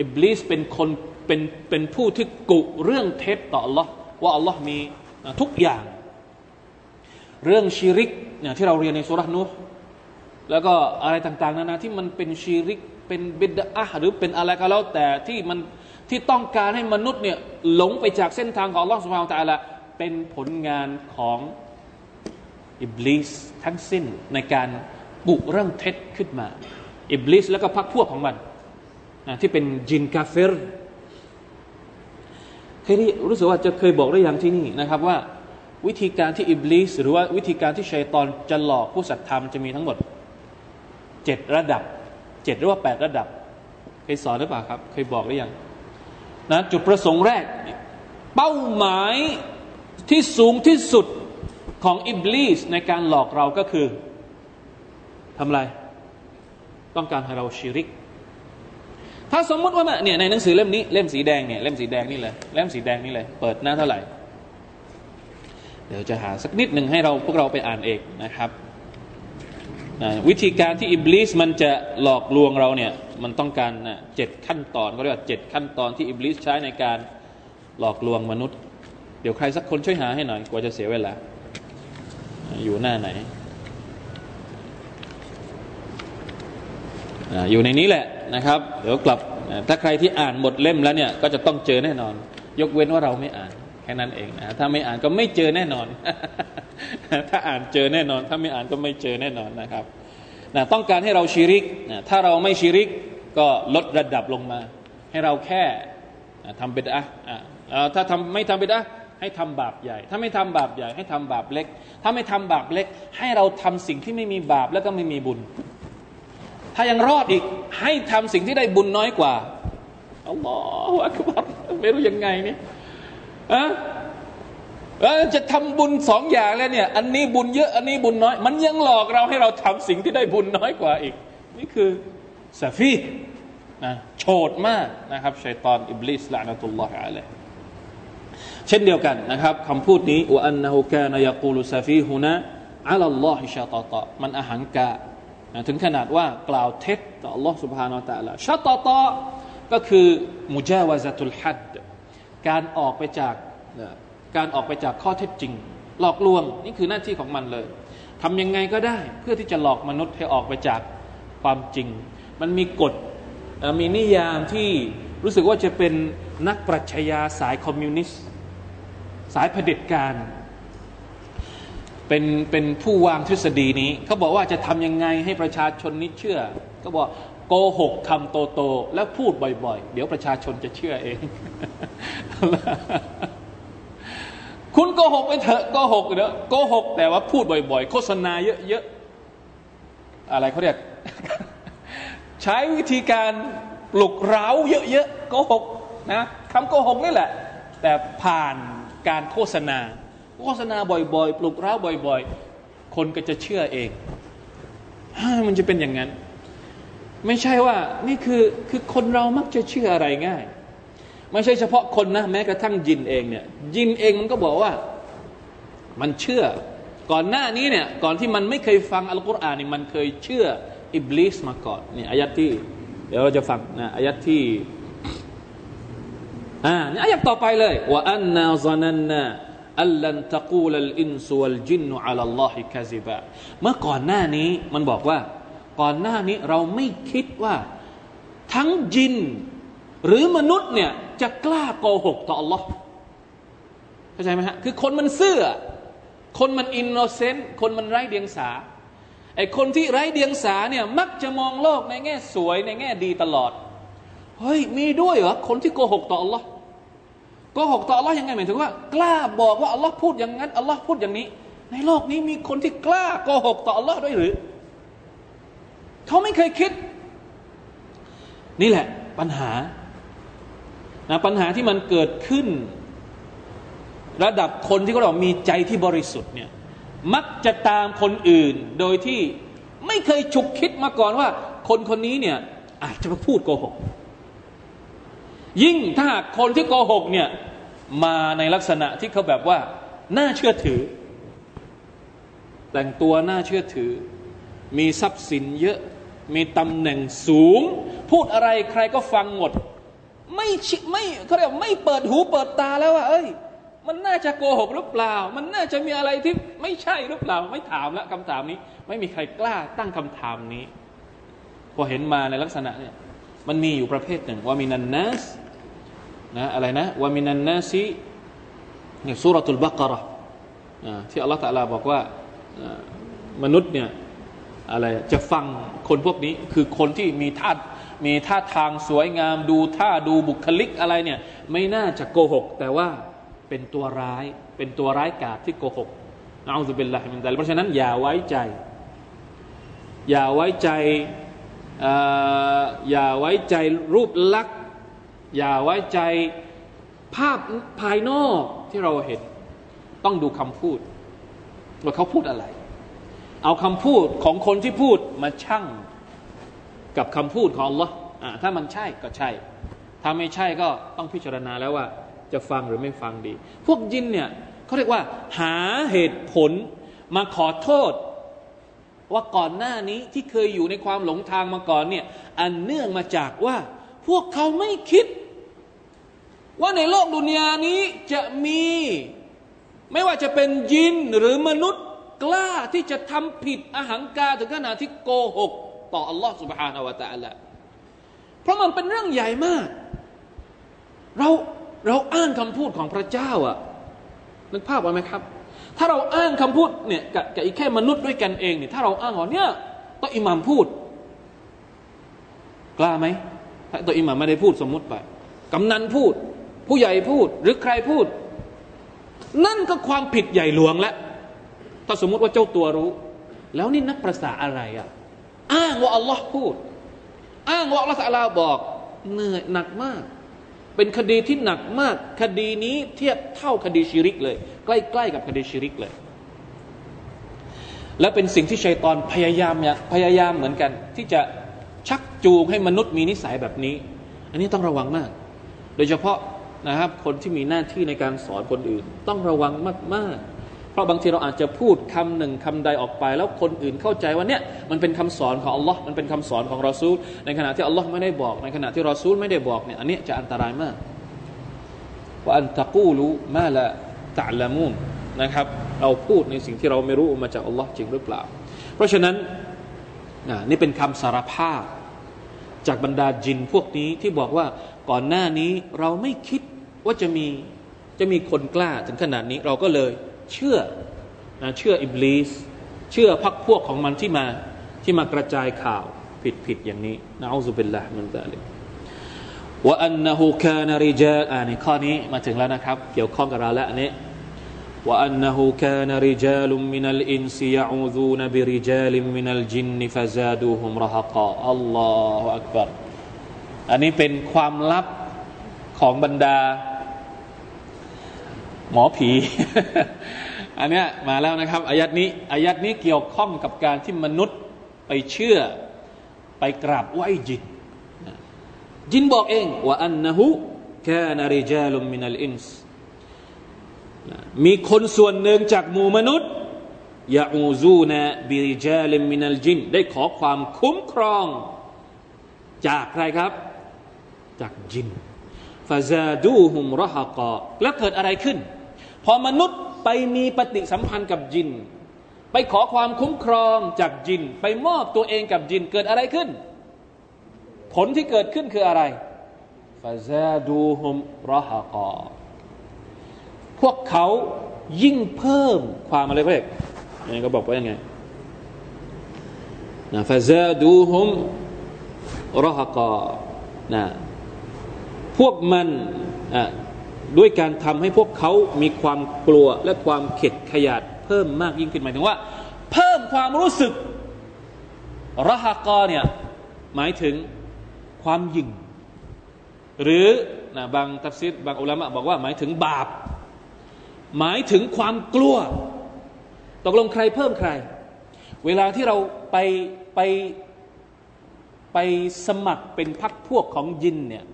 อิบลิสเป็นคนเป็นเป็นผู้ที่กุเรื่องเท็จต่อ Allah ว่า Allah มีทุกอย่าง เรื่องชีริกอย่างที่เราเรียนในสุรานุแล้วก็อะไรต่างๆนานาที่มันเป็นชีริกเป็นบิดอะหรือเป็นอะไรก็แล้วแต่ที่มันที่ต้องการให้มนุษย์เนี่ยหลงไปจากเส้นทางของล่องสุภาพตาละเป็นผลงานของอิบลิสทั้งสิ้นในการปลุกเรื่องเท็จขึ้นมาอิบลิสแล้วก็พรรคพวกของมันนะที่เป็นจินกาเฟรเคยรู้สึกว่าจะเคยบอกได้อย่างที่นี่นะครับว่า วิธีการที่อิบลิสหรือว่าวิธีการที่ชัยตอนจะหลอกผู้ศรัทธามจะมีทั้งหมดเจ็ดระดับเจ็ดหรือว่าแปดระดับเคยสอนหรือเปล่าครับ เคยบอกหรือยังนะจุดประสงค์แรก เป้าหมายที่สูงที่สุดของอิบลิสในการหลอกเราก็คือทำไร ต้องการให้เราชิริก ถ้าสมมติว่าเนี่ยในหนังสือเล่มนี้เล่มสีแดงเนี่ยเล่มสีแดงนี่เลยเล่มสีแดงนี่เลย เปิดหน้าเท่าไหร่ เดี๋ยวจะหาสักนิดหนึ่งให้เราพวกเราไปอ่านเองนะครับวิธีการที่อิบลิสมันจะหลอกลวงเราเนี่ยมันต้องการเจ็ดขั้นตอนก็เรียกว่าเจ็ดขั้นตอนที่อิบลิสใช้ในการหลอกลวงมนุษย์ เดี๋ยวใครสักคนช่วยหาให้หน่อยกว่าจะเสียเวลา อยู่หน้าไหนอยู่ในนี้แหละนะครับ เดี๋ยวกลับถ้าใครที่อ่านหมดเล่มแล้วเนี่ยก็จะต้องเจอแน่นอน ยกเว้นว่าเราไม่อ่าน ค่นั้นเองนะถ้าไม่อ่านก็ไม่เจอแน่นอน ถ้าอ่านเจอแน่นอน ถ้าไม่อ่านก็ไม่เจอแน่นอนนะครับนะต้องการให้เราชีริกนะถ้าเราไม่ชีริกก็ลดระดับลงมา ให้เราแค่ทำเบดอะถ้าทำไม่ทำเบดอะให้ทำบาปใหญ่ ถ้าไม่ทำบาปใหญ่ ให้ทำบาปเล็ก ถ้าไม่ทำบาปเล็ก ให้เราทำสิ่งที่ไม่มีบาปแล้วก็ไม่มีบุญ ถ้ายังรอดอีกให้ทำสิ่งที่ได้บุญน้อยกว่าอัลลอฮฺอักบัรไม่รู้ยังไงเนี่ย อะจะทำบุญสองอย่างแล้วเนี่ย อันนี้บุญเยอะ อันนี้บุญน้อย มันยังหลอกเราให้เราทำสิ่งที่ได้บุญน้อยกว่าอีก นี่คือซาฟีนะโฉดมากนะครับชัยตอนอิบลิสละนะตุลลอฮฺอะลัยเช่นเดียวกันนะครับคำพูดนี้ว่าอันนะฮุกานยกูลุซาฟีฮุนะอัลลอฮิชาตตะมันอาหังกาถึงขนาดว่ากล่าวเท็จต่อ Allah سبحانه และ تعالى ชาตตะก็คือมุจาวาซตุลฮัด การออกไปจากการออกไปจากข้อเท็จจริง หลอกลวงนี่คือหน้าที่ของมันเลยทำยังไงก็ได้เพื่อที่จะหลอกมนุษย์ให้ออกไปจากความจริง มันมีกฎมีนิยามที่รู้สึกว่าจะเป็นนักปรัชญาสายคอมมิวนิสต์สายเผด็จการเป็นเป็นผู้วางทฤษฎีนี้เขาบอกว่าจะทำยังไงให้ประชาชนนี้เชื่อ ก็บอก โกหกคำโตๆแล้วพูดบ่อยๆ เดี๋ยวประชาชนจะเชื่อเอง คุณโกหกไปเถอะโกหกเนอะโกหกแต่ว่าพูดบ่อยๆ โฆษณาเยอะๆ อะไรเขาเรียก ใช้วิธีการปลุกเร้าเยอะๆโกหกนะคำโกหกนี่แหละ แต่ผ่านการโฆษณา โฆษณาบ่อยๆ ปลุกเร้าบ่อยๆ คนก็จะเชื่อเองมันจะเป็นอย่างนั้น ไม่ใช่ว่านี่คือคือคนเรามักจะเชื่ออะไรง่าย ไม่ใช่เฉพาะคนนะ แม้กระทั่งจินเองเนี่ยจินเองมันก็บอกว่ามันเชื่อ ก่อนหน้านี้เนี่ยก่อนที่มันไม่เคยฟังอัลกุรอานนี่มันเคยเชื่ออิบลิสมาก่อนนี่อายัดที่เดี๋ยวเราจะฟังนะอายัดที่อ่านี่อายัดต่อไปเลยوأنا ظننا أن لن تقول الإنس والجن على الله كذبا เมื่อก่อนหน้านี้มันบอกว่า ก่อนหน้านี้เราไม่คิดว่าทั้งจิน หรือมนุษย์เนี่ยจะกล้าโกหกต่อ Allah เข้าใจไหมฮะ คือคนมันซื่อ คนมัน innocent คนมันไร้เดียงสา ไอคนที่ไร้เดียงสาเนี่ยมักจะมองโลกในแง่สวยในแง่ดีตลอด เฮ้ย มีด้วยเหรอ คนที่โกหกต่อ Allah โกหกต่อ Allah ยังไงหมายถึงว่า กล้าบอกว่า อัลลอฮ์พูดอย่างนั้น อัลลอฮ์พูดอย่างนี้ ในโลกนี้มีคนที่กล้าโกหกต่อ Allah ด้วยหรือ เขาไม่เคยคิด นี่แหละปัญหานะปัญหาที่มันเกิดขึ้น ระดับคนที่เขาบอกมีใจที่บริสุทธิ์เนี่ยมักจะตามคนอื่นโดยที่ไม่เคยฉุกคิดมาก่อนว่า คนคนนี้เนี่ยอาจจะมาพูดโกหก ยิ่งถ้าคนที่โกหกเนี่ยมาในลักษณะที่เขาแบบว่า น่าเชื่อถือ แต่งตัวน่าเชื่อถือ มีทรัพย์สินเยอะ มีตำแหน่งสูง พูดอะไรใครก็ฟังหมด ไม่ชิไม่เขาเรียกไม่เปิดหูเปิดตาแล้วว่า เอ้ย มันน่าจะโกหกหรือเปล่า มันน่าจะมีอะไรที่ไม่ใช่หรือเปล่า ไม่ถามล้วคำถามนี้ ไม่มีใครกล้าตั้งคำถามนี้ พอเห็นมาในลักษณะเนี่ยมันมีอยู่ประเภทหนึ่งว่ามินันนัสนะอะไรนะว่ามินันนัสีเนี่ยสุรทูลบักระที่อัลลอฮฺตะลาบอกว่ามนุษย์เนี่ย อะไรจะฟังคนพวกนี้คือคนที่มีท่ามีท่าทางสวยงามดูท่าดูบุคลิกอะไรเนี่ย ไม่น่าจะโกหก แต่ว่าเป็นตัวร้ายเป็นตัวร้ายกาจที่โกหกเอาสุเป็นละมินแต่เพราะฉะนั้นอย่าไว้ใจ อย่าไว้ใจอย่าไว้ใจรูปลักษณ์ อย่าไว้ใจภาพภายนอกที่เราเห็น ต้องดูคำพูด ว่าเขาพูดอะไร เอาคำพูดของคนที่พูดมาชั่งกับคำพูดของ Allah อ่าถ้ามันใช่ก็ใช่ ถ้าไม่ใช่ก็ต้องพิจารณาแล้วว่า จะฟังหรือไม่ฟังดี พวกยินเนี่ยเขาเรียกว่า หาเหตุผลมาขอโทษ ว่าก่อนหน้านี้ที่เคยอยู่ในความหลงทางมาก่อนเนี่ยอันเนื่องมาจากว่า พวกเขาไม่คิด ว่าในโลกดุนยานี้จะมี ไม่ว่าจะเป็นยินหรือมนุษย์ กล้าที่จะทำผิดอาหังการถึงขนาดที่โกหก ต่ออัลลอฮ์ سبحانه และ تعالى เพราะมันเป็นเรื่องใหญ่มาก เราเราอ้างคำพูดของพระเจ้าอะนึกภาพไว้ไหมครับ ถ้าเราอ้างคำพูดเนี่ยกับกับอีกแค่มนุษย์ด้วยกันเองเนี่ยถ้าเราอ้างว่าเนี่ยต้องอิหมามพูด กล้าไหมถ้าตัวอิหม่ามไม่ได้พูดสมมุติไปกำนันพูด ผู้ใหญ่พูด หรือใครพูด นั่นก็ความผิดใหญ่หลวงแล้ว ถ้าสมมุติว่าเจ้าตัวรู้ แล้วนี่นับประษาอะไรอะอ้างว่าอัลลอฮ์พูด อ้างว่าอัลลอฮ์สัลาบอกเหนื่อยหนักมาก เป็นคดีที่หนักมาก คดีนี้เทียบเท่าคดีชิริกเลย ใกล้ๆกับคดีชิริกเลย และเป็นสิ่งที่ชัยตอนพยายามพยายามเหมือนกัน ที่จะชักจูงให้มนุษย์มีนิสัยแบบนี้ อันนี้ต้องระวังมาก โดยเฉพาะนะครับคนที่มีหน้าที่ในการสอนคนอื่น ต้องระวังมากๆ เพราะบางทีเราอาจจะพูดคำหนึ่งคำใดออกไป แล้วคนอื่นเข้าใจว่าเนี่ยมันเป็นคำสอนของอัลลอฮ์มันเป็นคำสอนของรอซูล ในขณะที่อัลลอฮ์ไม่ได้บอก ในขณะที่รอซูลไม่ได้บอกเนี่ยอันนี้จะอันตรายมากว่าอันตะกูลูما لا تعلمون นะครับ เราพูดในสิ่งที่เราไม่รู้มาจากอัลลอฮ์จริงหรือเปล่า เพราะฉะนั้นนี่เป็นคำสารภาพ จากบรรดาจินพวกนี้ที่บอกว่าก่อนหน้านี้เราไม่คิดว่าจะมีจะมีคนกล้าถึงขนาดนี้เราก็เลย เชื่อนะเชื่ออิบลิสเชื่อพักพวกของมันที่มาที่มากระจายข่าวผิดๆอย่างนี้ نعوذ بالله من ذلك وأنه كان رجال อันนี้ข้อนี้มาถึงแล้วนะครับ เกี่ยวข้องกับเราแล้วอันนี้وأنه كان رجال من الإنس يعوذون برجال من الجن فزادوهم رهقا الله أكبر อันนี้เป็นความลับของบรรดา หมอผี อันเนี้ยมาแล้วนะครับอายัดนี้อายัดนี้เกี่ยวข้องกับการที่มนุษย์ไปเชื่อไปกราบไหว้จินจินบอกเองوأنه كان رجال من الإنس มีคนส่วนหนึ่งจากหมู่มนุษย์يعوذون برجال من الجن ได้ขอความคุ้มครอง จากใครครับ จากจินفزادوهم رهقا แล้วเกิดอะไรขึ้น พอมนุษย์ไปมีปฏิสัมพันธ์กับจิน ไปขอความคุ้มครองจากจิน ไปมอบตัวเองกับจินเกิดอะไรขึ้น ผลที่เกิดขึ้นคืออะไรฟาซาดูฮุมรหกอพวกเขายิ่งเพิ่มความอะไรเรียกยังไงก็บอกว่ายังไงนะฟาซาดูฮุมรหกอนะพวกมันอะ ด้วยการทำให้พวกเขามีความกลัวและความเข็ดขยาดเพิ่มมากยิ่งขึ้นหมายถึงว่า เพิ่มความรู้สึกรหกอเนี่ยหมายถึงความยิ่ง หรือนะบางทัฟซิดบางอุลามะบอกว่าหมายถึงบาป หมายถึงความกลัว ตกลงใครเพิ่มใคร เวลาที่เราไปไปไปสมัครเป็นพักพวกของยินเนี่ย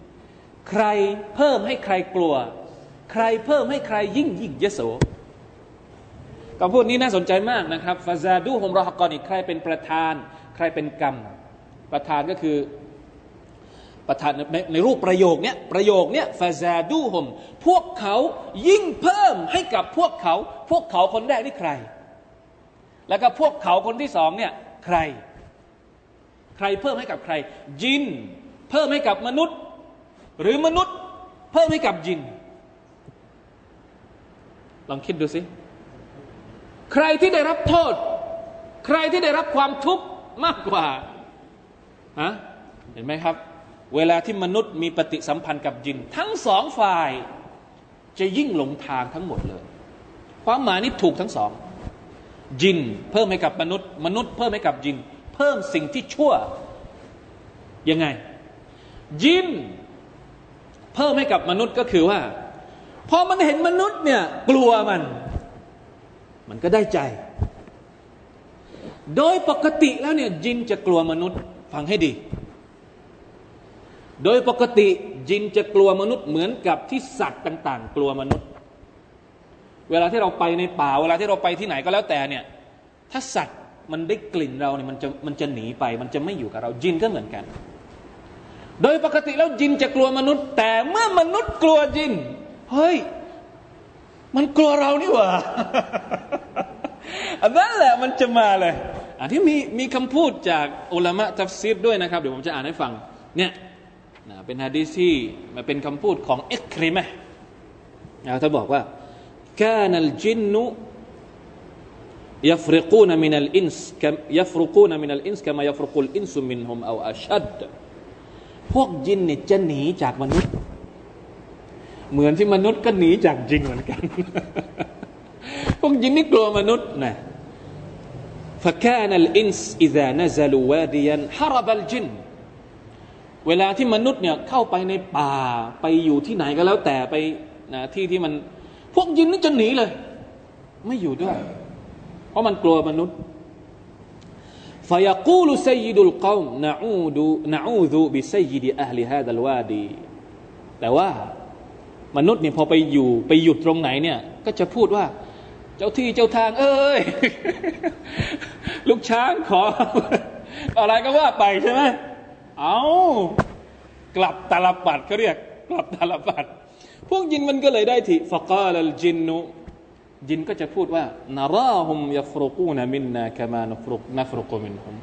ใครเพิ่มให้ใครกลัว ใครเพิ่มให้ใครยิ่งยิ่งเยโสคำพูดนี้น่าสนใจมากนะครับฟาซาดูฮมรอฮกอนีใครเป็นประธาน ใครเป็นกรรม ประธานก็คือประธานในในรูปประโยคเนี้ยประโยคเนี้ยฟาซาดูฮมพวกเขายิ่งเพิ่มให้กับพวกเขา พวกเขาคนแรกนี่ใคร แล้วก็พวกเขาคนที่สองเนี่ยใคร ใครเพิ่มให้กับใคร จิน เพิ่มให้กับมนุษย์ หรือมนุษย์ เพิ่มให้กับจิน ลองคิดดูสิ ใครที่ได้รับโทษ ใครที่ได้รับความทุกข์มากกว่าฮะเห็นไหมครับ เวลาที่มนุษย์มีปฏิสัมพันธ์กับจิน ทั้งสองฝ่าย จะยิ่งหลงทางทั้งหมดเลย ความหมายนี้ถูกทั้งสอง จิน เพิ่มให้กับมนุษย์ มนุษย์เพิ่มให้กับจิน เพิ่มสิ่งที่ชั่วยังไง จิน เพิ่มให้กับมนุษย์ก็คือว่า พอมันเห็นมนุษย์เนี่ย กลัวมัน มันก็ได้ใจ โดยปกติแล้วเนี่ยจินจะกลัวมนุษย์ฟังให้ดี โดยปกติจินจะกลัวมนุษย์เหมือนกับที่สัตว์ต่าง ๆ กลัวมนุษย์ เวลาที่เราไปในป่า เวลาที่เราไปที่ไหนก็แล้วแต่เนี่ย ถ้าสัตว์มันได้กลิ่นเราเนี่ยมันจะมันจะหนีไป มันจะไม่อยู่กับเราจินก็เหมือนกัน โดยปกติแล้วจินจะกลัวมนุษย์ แต่เมื่อมนุษย์กลัวจิน เฮ้ยมันกลัวเรานี่หว่าอันนั้นแหละมันจะมาเลยอันที่มีมีคำพูดจากอุลามะทัฟซีดด้วยนะครับเดี๋ยวผมจะอ่านให้ฟังเนี่ยนะเป็นฮะดีษที่มาเป็นคำพูดของเอ็กคริมะนะท่านบอกว่า كان الجن يفرقون من الإنس يفرقون من الإنس كما يفرق الإنس منهم أو أشد พวกยินเนี่ยจะหนีจากมนุษย์ เหมือนที่มนุษย์ก็หนีจากจินเหมือนกัน พวกยินนี่กลัวมนุษย์นะ فكان الإنس إذا نزلوا واديا هرب الجن เวลาที่มนุษย์เนี่ยเข้าไปในป่าไปอยู่ที่ไหนก็แล้วแต่ไปนะที่ที่มันพวกยินนี่จะหนีเลย ไม่อยู่ด้วย เพราะมันกลัวมนุษย์ فيقول سيد القوم نعود نعوذ بسيد أهل هذا الوادي แต่ว่า มนุษย์เนี่ยพอไปอยู่ไปหยุดตรงไหนเนี่ย ก็จะพูดว่า เจ้าที่เจ้าทาง เอ้ย ลูกช้างขอ อะไรก็ว่าไปใช่ไหมเอากลับตาลปัดเขาเรียก กลับตาลปัด พวกยินมันก็เลยได้ที่ฟะกาลจินนุยินก็จะพูดว่านาราหุมยฟรุกูนมินนากามานฟรุกนฟรุกมินหุม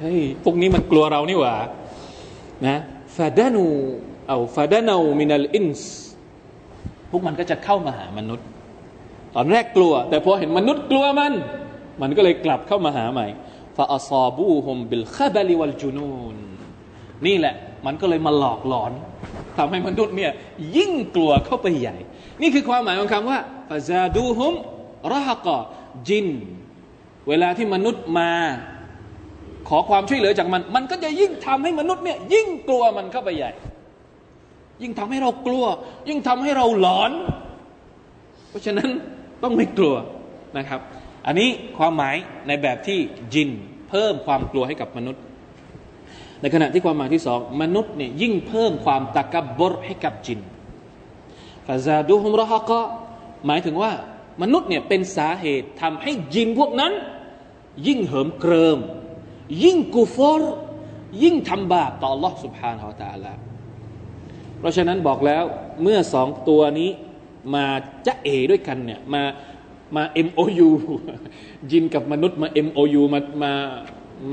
เฮ้ยพวกนี้มันกลัวเรานี่หว่านะฟาดานูเอาฟาดานูมินัลอินส์ พวกมันก็จะเข้ามาหามนุษย์ ตอนแรกกลัว แต่พอเห็นมนุษย์กลัวมัน มันก็เลยกลับเข้ามาหาใหม่ฟาอัซาบูฮุมบิลขบลิวัลจุนูนนี่แหละ มันก็เลยมาหลอกหลอนทำให้มนุษย์เนี่ยยิ่งกลัวเข้าไปใหญ่ นี่คือความหมายของคำว่าฟาซาดูฮุมรหกอจิน เวลาที่มนุษย์มา ขอความช่วยเหลือจากมัน มันก็จะยิ่งทำให้มนุษย์เนี่ยยิ่งกลัวมันเข้าไปใหญ่ ยิ่งทำให้เรากลัว ยิ่งทำให้เราหลอน เพราะฉะนั้นต้องไม่กลัวนะครับ อันนี้ความหมายในแบบที่จิน เพิ่มความกลัวให้กับมนุษย์ ในขณะที่ความหมายที่สองมนุษย์เนี่ยยิ่งเพิ่มความตะกับบรให้กับจินฟาซาดูฮุมรหกะหมายถึงว่ามนุษย์เนี่ยเป็นสาเหตุทำให้ยินพวกนั้น ยิ่งเหิมเกริม ยิ่งกูฟอร์ยิ่งทำบาปต่อ Allah سبحانه และ تعالى เพ ราะฉะนั้นบอกแล้วเมื่อสองตัวนี้มาจะเอด้วยกันเนี่ยมามา MOU ยินกับมนุษย์มา MOU มามา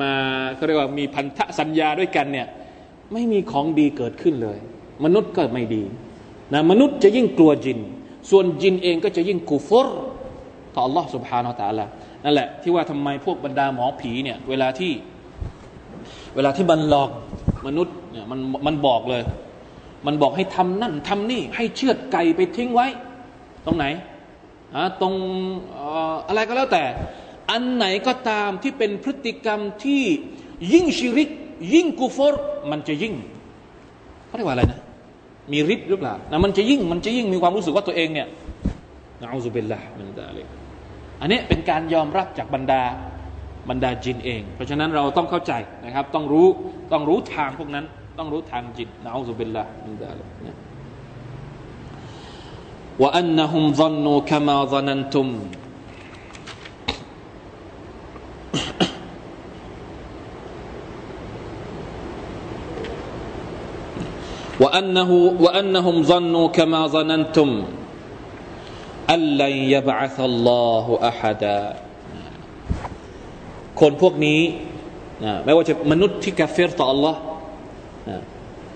มาเขาเรียกว่ามีพันธสัญญาด้วยกันเนี่ยไม่มีของดีเกิดขึ้นเลย มนุษย์ก็ไม่ดีนะมนุษย์จะยิ่งกลัวจินส่วนจินเองก็จะยิ่งกูฟรต่อ Allah سبحانه และ تعالى นั่นแหละที่ว่าทำไมพวกบรรดาหมอผีเนี่ยเวลาที่เวลาที่มันหลอกมนุษย์เนี่ยมันมันบอกเลย มันบอกให้ทำนั่นทำนี่ ให้เชือดไก่ไปทิ้งไว้ ตรงไหนอะตรงอะไรก็แล้วแต่ อันไหนก็ตามที่เป็นพฤติกรรมที่ยิ่งชิริก ยิ่งกูฟอร์มันจะยิ่งเขาเรียกว่าอะไรนะ มีฤทธิ์หรือเปล่านะมันจะยิ่งมันจะยิ่งมีความรู้สึกว่าตัวเองเนี่ยนะอูซุบิลละมันดาเลยอันนี้เป็นการยอมรับจากบรรดาบรรดาจินเอง เพราะฉะนั้นเราต้องเข้าใจนะครับ ต้องรู้ต้องรู้ทางพวกนั้น ต้องรู้ทางจิตนะอูซุบิลละมินดาลิกนะว่าอันนหุมซันนูคามาซันันตุมว่าอันนหูว่าอันนหุมซันนูคามาซันันตุมอัลลัยยบะซัลลอฮุอะฮัดาคนพวกนี้นะไม่ว่าจะมนุษย์ที่กาเฟรต่อ Allah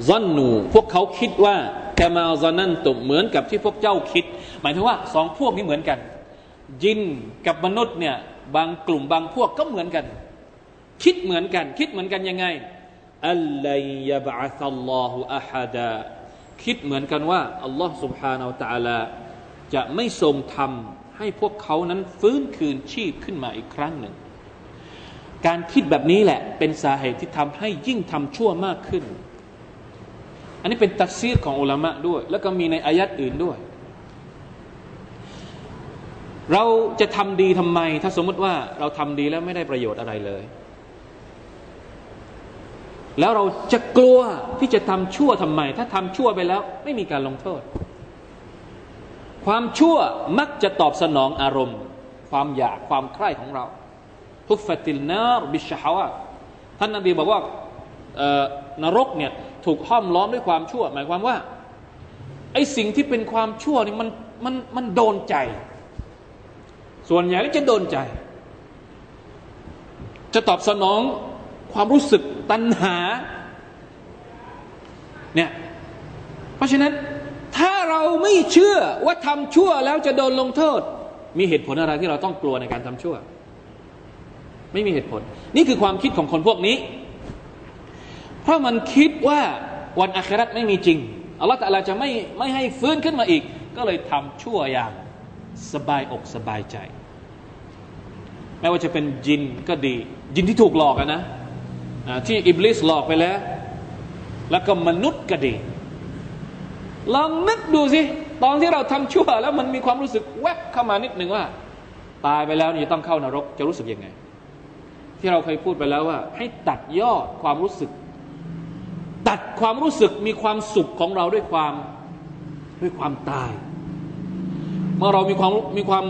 ซันนูพวกเขาคิดว่าแกมาซานันตุเหมือนกับที่พวกเจ้าคิด หมายถึงว่าสองพวกนี้เหมือนกัน ยินกับมนุษย์เนี่ยบางกลุ่มบางพวกก็เหมือนกัน คิดเหมือนกัน คิดเหมือนกันยังไงอัลลัยยบะซัลลอฮุอะฮัดาคิดเหมือนกันว่าอัลลอฮ์ سبحانه และ تعالى จะไม่ทรงทำให้พวกเขานั้นฟื้นคืนชีพขึ้นมาอีกครั้งหนึ่ง การคิดแบบนี้แหละ เป็นสาเหตุที่ทำให้ยิ่งทำชั่วมากขึ้น อั นนี้เป็นตักซีรของอุลามะด้วย แล้วก็มีในอายัดอื่นด้วย เราจะทำดีทำไม ถ้าสมมติว่าเราทำดีแล้วไม่ได้ประโยชน์อะไรเลย แล้วเราจะกลัวที่จะทำชั่วทำไม ถ้าทำชั่วไปแล้ว ไม่มีการลงโทษ ความชั่วมักจะตอบสนองอารมณ์ ความอยากความใคร่ของเราทุฟติลนารบิชฮาวะท่านนบีบอกว่า นรกเนี่ยถูกห้อมล้อมด้วยความชั่ว หมายความว่าไอ้สิ่งที่เป็นความชั่วนี่มันมันมันโดนใจ ส่วนใหญ่จะโดนใจ จะตอบสนองความรู้สึกตัณหาเนี่ยเพราะฉะนั้นถ้าเราไม่เชื่อว่าทำชั่วแล้วจะโดนลงโทษ มีเหตุผลอะไรที่เราต้องกลัวในการทำชั่ว ไม่มีเหตุผล นี่คือความคิดของคนพวกนี้ เพราะมันคิดว่าวันอาคราตไม่มีจริงอัลลอฮฺแต่ละจะไม่ไม่ให้ฟื้นขึ้นมาอีก ก็เลยทำชั่วอย่างสบายอกสบายใจ ไม่ว่าจะเป็นจินก็ดี จินที่ถูกหลอกนะที่อิบลิสหลอกไปแล้ว แล้วก็มนุษย์ก็ดี ลองนึกดูสิตอนที่เราทำชั่วแล้วมันมีความรู้สึกแวบเข้ามานิดหนึ่งว่า ตายไปแล้วนี่ต้องเข้านรกจะรู้สึกยังไง ที่เราเคยพูดไปแล้วว่า ให้ตัดยอดความรู้สึก ตัดความรู้สึกมีความสุขของเราด้วยความด้วยความตาย เมื่อเรามีความมีความ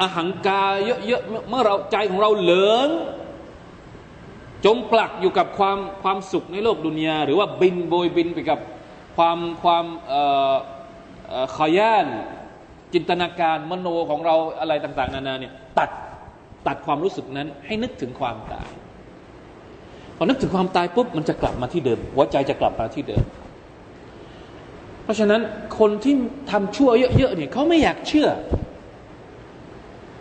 อาหังกาเยอะๆเมื่อเราใจของเราเหลืองจมปลักอยู่กับความความสุขในโลกดุนยา หรือว่าบินโบยบินไปกับความความขยานจินตนาการมโนของเราอะไรต่าง ๆ นานาเนี่ยตัดตัดความรู้สึกนั้นให้นึกถึงความตาย พอนึกถึงความตายปุ๊บมันจะกลับมาที่เดิมหัวใจจะกลับมาที่เดิม เพราะฉะนั้นคนที่ทำชั่วเยอะๆเนี่ยเขาไม่อยากเชื่อ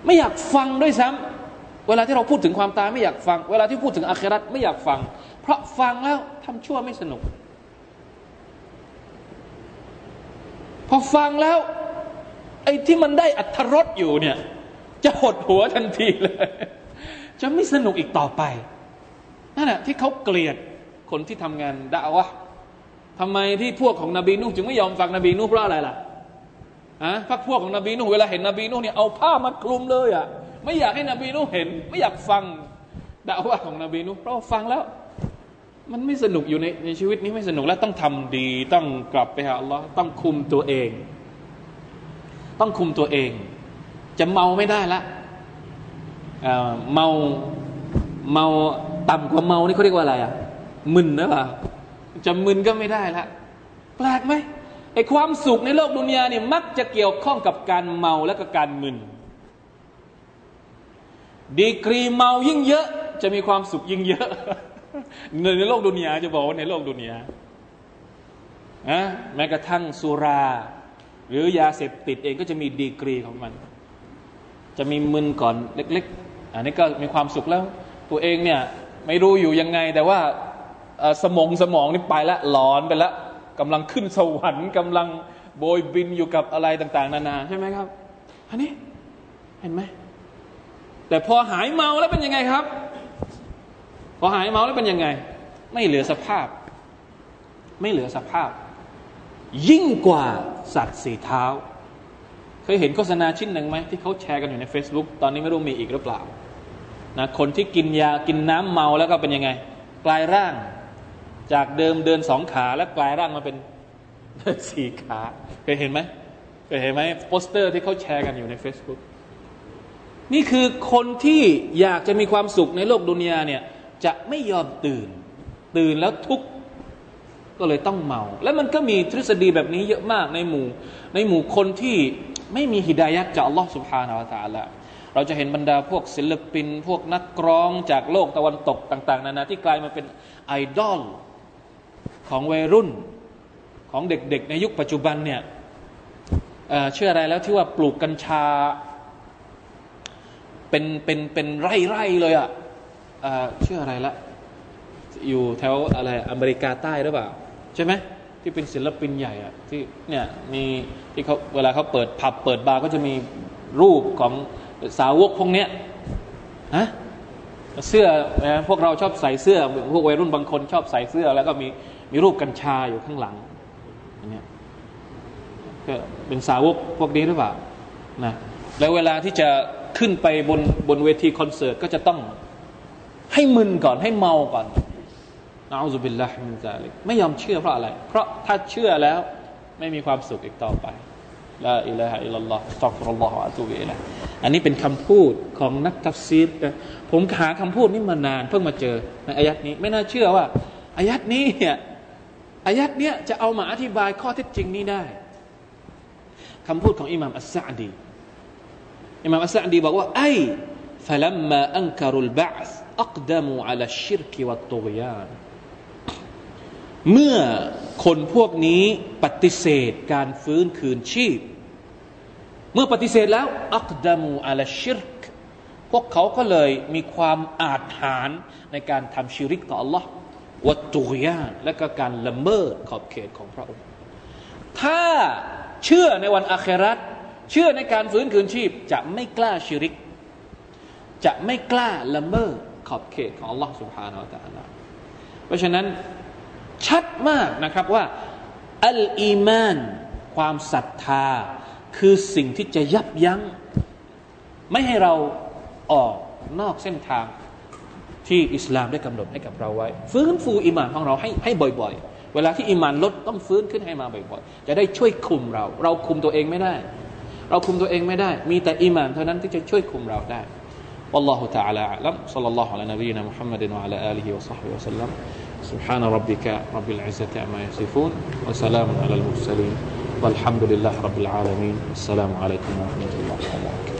ไม่อยากฟังด้วยซ้ำเวลาที่เราพูดถึงความตายไม่อยากฟัง เวลาที่พูดถึงอาคราตไม่อยากฟัง เพราะฟังแล้วทำชั่วไม่สนุก พอฟังแล้วไอ้ที่มันได้อัธรสอยู่เนี่ย จะหดหัวทันทีเลย จะไม่สนุกอีกต่อไป นั่นแหละที่เขาเกลียดคนที่ทำงานด่าวะทำไมที่พวกของนบีนุ่จึงไม่ยอมฟังนบีนุ่เพราะอะไรล่ะอะพักพวกของนบีนุ่เวลาเห็นนบีนุ่เนี่ยเอาผ้ามาคลุมเลยอะ่ะไม่อยากให้นบีนุ่เห็น ไม่อยากฟังด่าวะของนบีนุ่เพราะฟังแล้ว มันไม่สนุกอยู่ในในชีวิตนี้ไม่สนุกแล้วต้องทำดี ต้องกลับไปหาอัลลอฮ์ต้องคุมตัวเอง ต้องคุมตัวเอง จะเมาไม่ได้ละเมาเมา ต่ำกว่าเมานี่เขาเรียกว่าอะไรอะมึนนะเปล่าจะมึนก็ไม่ได้ละแปลกไหมไอความสุขในโลกดุนยาเนี่ยมักจะเกี่ยวข้องกับการเมาและก็การมึน ดีกรีเมายิ่งเยอะ จะมีความสุขยิ่งเยอะ ในโลกดุนยาจะบอกว่าในโลกดุนยาอะแม้กระทั่งสุรา หรือยาเสพติดเองก็จะมีดีกรีของมัน จะมีมึนก่อนเล็ก ๆ อันนี้ก็มีความสุขแล้ว ตัวเองเนี่ย ไม่รู้อยู่ยังไง แต่ว่าสมองสมองนี่ไปแล้วหลอนไปแล้วกำลังขึ้นสวรรค์กำลังโบยบินอยู่กับอะไรต่าง ๆ นานาใช่ไหมครับอันนี้เห็นไหมแต่พอหายเมาแล้วเป็นยังไงครับ พอหายเมาแล้วเป็นยังไง ไม่เหลือสภาพ ไม่เหลือสภาพ ยิ่งกว่าสัตว์สีเท้า เคยเห็นโฆษณาชิ้นหนึ่งไหมที่เขาแชร์กันอยู่ใน Facebook ตอนนี้ไม่รู้มีอีกหรือเปล่า นะคนที่กินยากินน้ำเมาแล้วก็เป็นยังไง กลายร่าง จากเดิมเดินสองขาแล้วกลายร่างมาเป็นสี่ขาเคยเห็นไหมเคยเห็นไหมโปสเตอร์ที่เขาแชร์กันอยู่ใน Facebook นี่คือคนที่อยากจะมีความสุขในโลกดุนยาเนี่ยจะไม่ยอมตื่น ตื่นแล้วทุกข์ก็เลยต้องเมา แล้วมันก็มีทฤษฎีแบบนี้เยอะมากในหมู่ ในหมู่คนที่ไม่มีฮิดายัดจากอัลลอฮ์สุบฮานาวะตาละ เราจะเห็นบรรดาพวกศิลปิน พวกนักกร้องจากโลกตะวันตกต่าง ๆ นานาที่กลายมาเป็นไอดอลของวัยรุ่นของเด็กๆ ในยุคปัจจุบันเนี่ยเชื่ออะไรแล้วที่ว่าปลูกกัญชา เป็นเป็นเป็นไร่ๆเลยอะ่ะเชื่ออะไรละอยู่แถวอะไรอเมริกาใต้หรือเปล่า ใช่ไหมที่เป็นศิลปินใหญ่อะที่เนี่ยมีที่เขาเวลาเขาเปิดผับเปิดบาร์ก็จะมีรูปของ สาวกพวกเนี้ยฮะเสื้อพวกเราชอบใส่เสื้อ พวกวัยรุ่นบางคนชอบใส่เสื้อ แล้วก็มีมีรูปกัญชาอยู่ข้างหลังเนี่ยก็เป็นสาวกพวกนี้หรือเปล่านะแล้วเวลาที่จะขึ้นไปบนบนเวทีคอนเสิร์ตก็จะต้องให้มึนก่อนให้เมาก่อนأعوذ بالله من ذلكไม่ยอมเชื่อเพราะอะไร เพราะถ้าเชื่อแล้วไม่มีความสุขอีกต่อไป ลาอิลาฮะอิลลัลลอฮฺสักรุลลอฮฺอะตูบิละอันนี้เป็นคำพูดของนักตัฟซีดนะผมหาคำพูดนี้มานาน เพิ่งมาเจอในอายัดนี้ ไม่น่าเชื่อว่าอายัดนี้เนี่ยอายัดเนี้ยจะเอามาอธิบายข้อเท็จจริงนี้ได้คำพูดของอิหม่ามอัสซาดีอิหม่ามอัสซาดีบอกว่าไอ้ فلما أنكروا البعثอักดา เมื่อคนพวกนี้ปฏิเสธการฟื้นคืนชีพ เมื่อปฏิเสธแล้วอักดามูอัลชิรกพวกเขาก็เลยมีความอาจหารในการทำชิริกต่อ Allah วัตตุกยานและก็การละเมิดขอบเขตของพระองค์ ถ้าเชื่อในวันอาคราตเชื่อในการฟื้นคืนชีพ จะไม่กล้าชิริก จะไม่กล้าละเมิดขอบเขตของ Allah سبحانه และ تعالى เพราะฉะนั้น ชัดมากนะครับว่า อัลอีมาน ความศรัทธา คือสิ่งที่จะยับยัง้ง ไม่ให้เราออกนอกเส้นทางที่อิสลามได้กำหนดให้กับเราไว้ ฟื้นฟูอิมานของเราให้ให้บ่อยๆ เวลาที่อิมานลดต้องฟื้นขึ้นให้มาบ่อยๆ จะได้ช่วยคุมเรา เราคุมตัวเองไม่ได้ เราคุมตัวเองไม่ได้ มีแต่อิมานเท่านั้นที่จะช่วยคุมเราได้ والله تعالى أعلم صلى الله على نبينا محمد وعلى آله وصحبه وسلم سبحان ربك رب العزة عما يصفون وسلام على المرسلين والحمد لله رب العالمين. السلام عليكم ورحمة الله وبركاته.